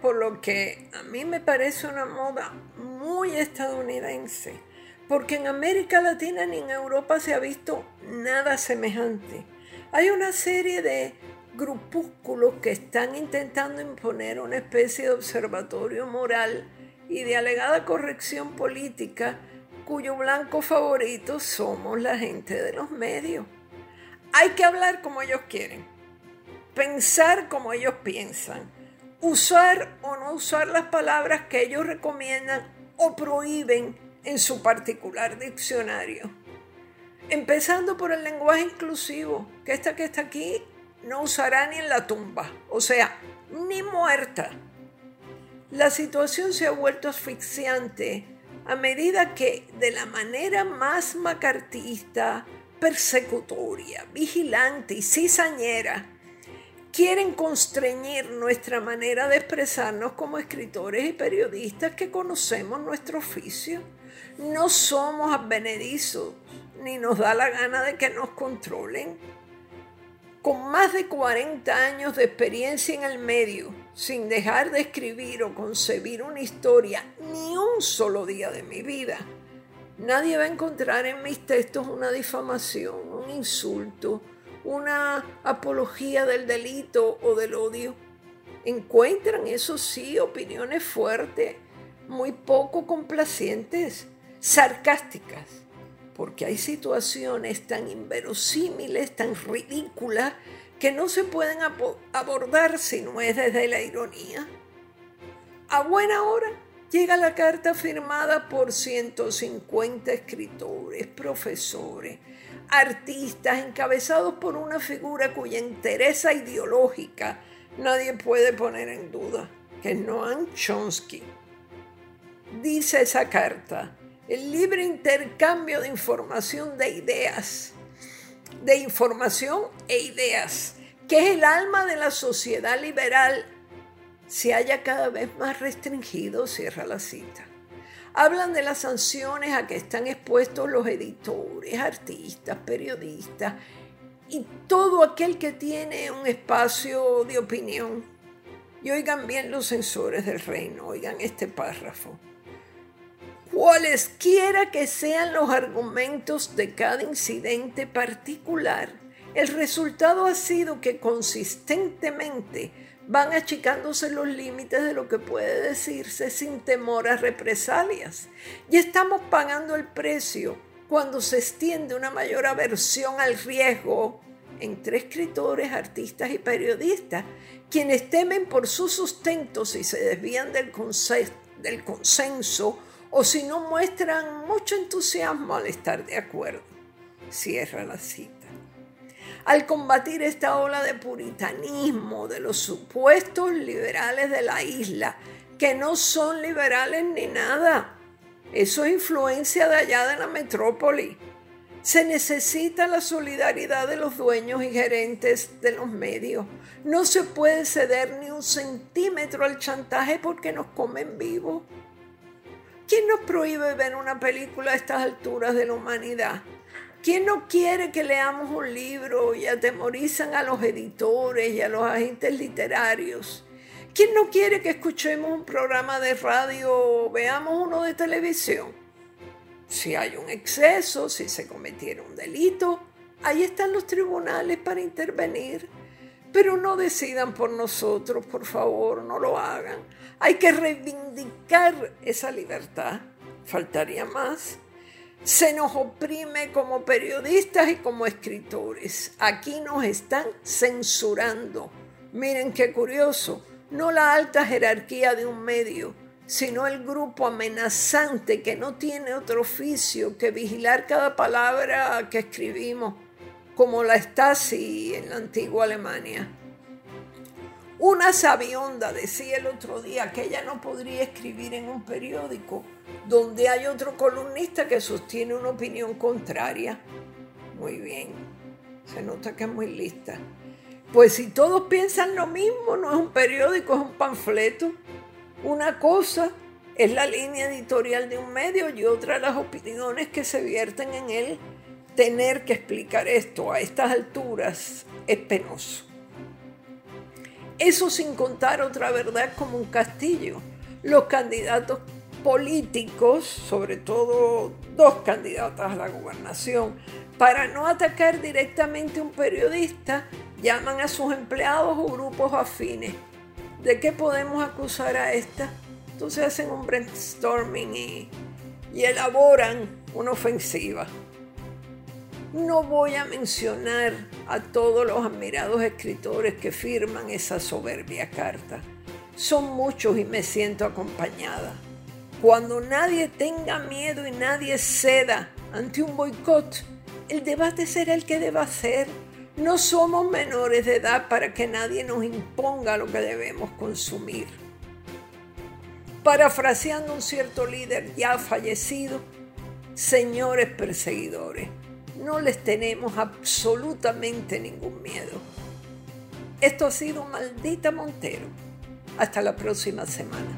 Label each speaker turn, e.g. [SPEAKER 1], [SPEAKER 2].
[SPEAKER 1] por lo que a mí me parece una moda muy estadounidense, porque en América Latina ni en Europa se ha visto nada semejante. Hay una serie de grupúsculos que están intentando imponer una especie de observatorio moral y de alegada corrección política cuyo blanco favorito somos la gente de los medios. Hay que hablar como ellos quieren, pensar como ellos piensan, usar o no usar las palabras que ellos recomiendan o prohíben en su particular diccionario. Empezando por el lenguaje inclusivo, que esta que está aquí no usará ni en la tumba, o sea, ni muerta. La situación se ha vuelto asfixiante a medida que de la manera más macartista, persecutoria, vigilante y cizañera, quieren constreñir nuestra manera de expresarnos como escritores y periodistas que conocemos nuestro oficio. No somos advenedizos, ni nos da la gana de que nos controlen. Con más de 40 años de experiencia en el medio, sin dejar de escribir o concebir una historia ni un solo día de mi vida, nadie va a encontrar en mis textos una difamación, un insulto, una apología del delito o del odio. Encuentran, eso sí, opiniones fuertes, muy poco complacientes, sarcásticas, porque hay situaciones tan inverosímiles, tan ridículas, que no se pueden abordar si no es desde la ironía. A buena hora llega la carta firmada por 150 escritores, profesores, artistas encabezados por una figura cuya interés ideológica nadie puede poner en duda, que es Noam Chomsky. Dice esa carta, el libre intercambio de información de ideas, de información e ideas, que es el alma de la sociedad liberal, se haya cada vez más restringido, cierra la cita. Hablan de las sanciones a que están expuestos los editores, artistas, periodistas y todo aquel que tiene un espacio de opinión. Y oigan bien los censores del reino, oigan este párrafo. Cualesquiera que sean los argumentos de cada incidente particular, el resultado ha sido que consistentemente van achicándose los límites de lo que puede decirse sin temor a represalias. Y estamos pagando el precio cuando se extiende una mayor aversión al riesgo entre escritores, artistas y periodistas, quienes temen por su sustento si se desvían del, del consenso o si no muestran mucho entusiasmo al estar de acuerdo. Cierra la cita al combatir esta ola de puritanismo de los supuestos liberales de la isla, que no son liberales ni nada. Eso es influencia de allá de la metrópoli. Se necesita la solidaridad de los dueños y gerentes de los medios. No se puede ceder ni un centímetro al chantaje porque nos comen vivos. ¿Quién nos prohíbe ver una película a estas alturas de la humanidad? ¿Quién no quiere que leamos un libro y atemorizan a los editores y a los agentes literarios? ¿Quién no quiere que escuchemos un programa de radio o veamos uno de televisión? Si hay un exceso, si se cometiera un delito, ahí están los tribunales para intervenir. Pero no decidan por nosotros, por favor, no lo hagan. Hay que reivindicar esa libertad. Faltaría más se nos oprime como periodistas y como escritores. Aquí nos están censurando. Miren qué curioso, no la alta jerarquía de un medio, sino el grupo amenazante que no tiene otro oficio que vigilar cada palabra que escribimos, como la Stasi en la antigua Alemania. Una sabionda decía el otro día que ella no podría escribir en un periódico donde hay otro columnista que sostiene una opinión contraria. Muy bien, se nota que es muy lista. Pues si todos piensan lo mismo, no es un periódico, es un panfleto. Una cosa es la línea editorial de un medio y otra las opiniones que se vierten en él. Tener que explicar esto a estas alturas es penoso. Eso sin contar otra verdad como un castillo. Los candidatos políticos, sobre todo dos candidatas a la gobernación, para no atacar directamente a un periodista, llaman a sus empleados o grupos afines. ¿De qué podemos acusar a esta? Entonces hacen un brainstorming y, y elaboran una ofensiva. No voy a mencionar a todos los admirados escritores que firman esa soberbia carta. Son muchos y me siento acompañada. Cuando nadie tenga miedo y nadie ceda ante un boicot, el debate será el que deba ser. No somos menores de edad para que nadie nos imponga lo que debemos consumir. Parafraseando un cierto líder ya fallecido, señores perseguidores, no les tenemos absolutamente ningún miedo. Esto ha sido Maldita Montero. Hasta la próxima semana.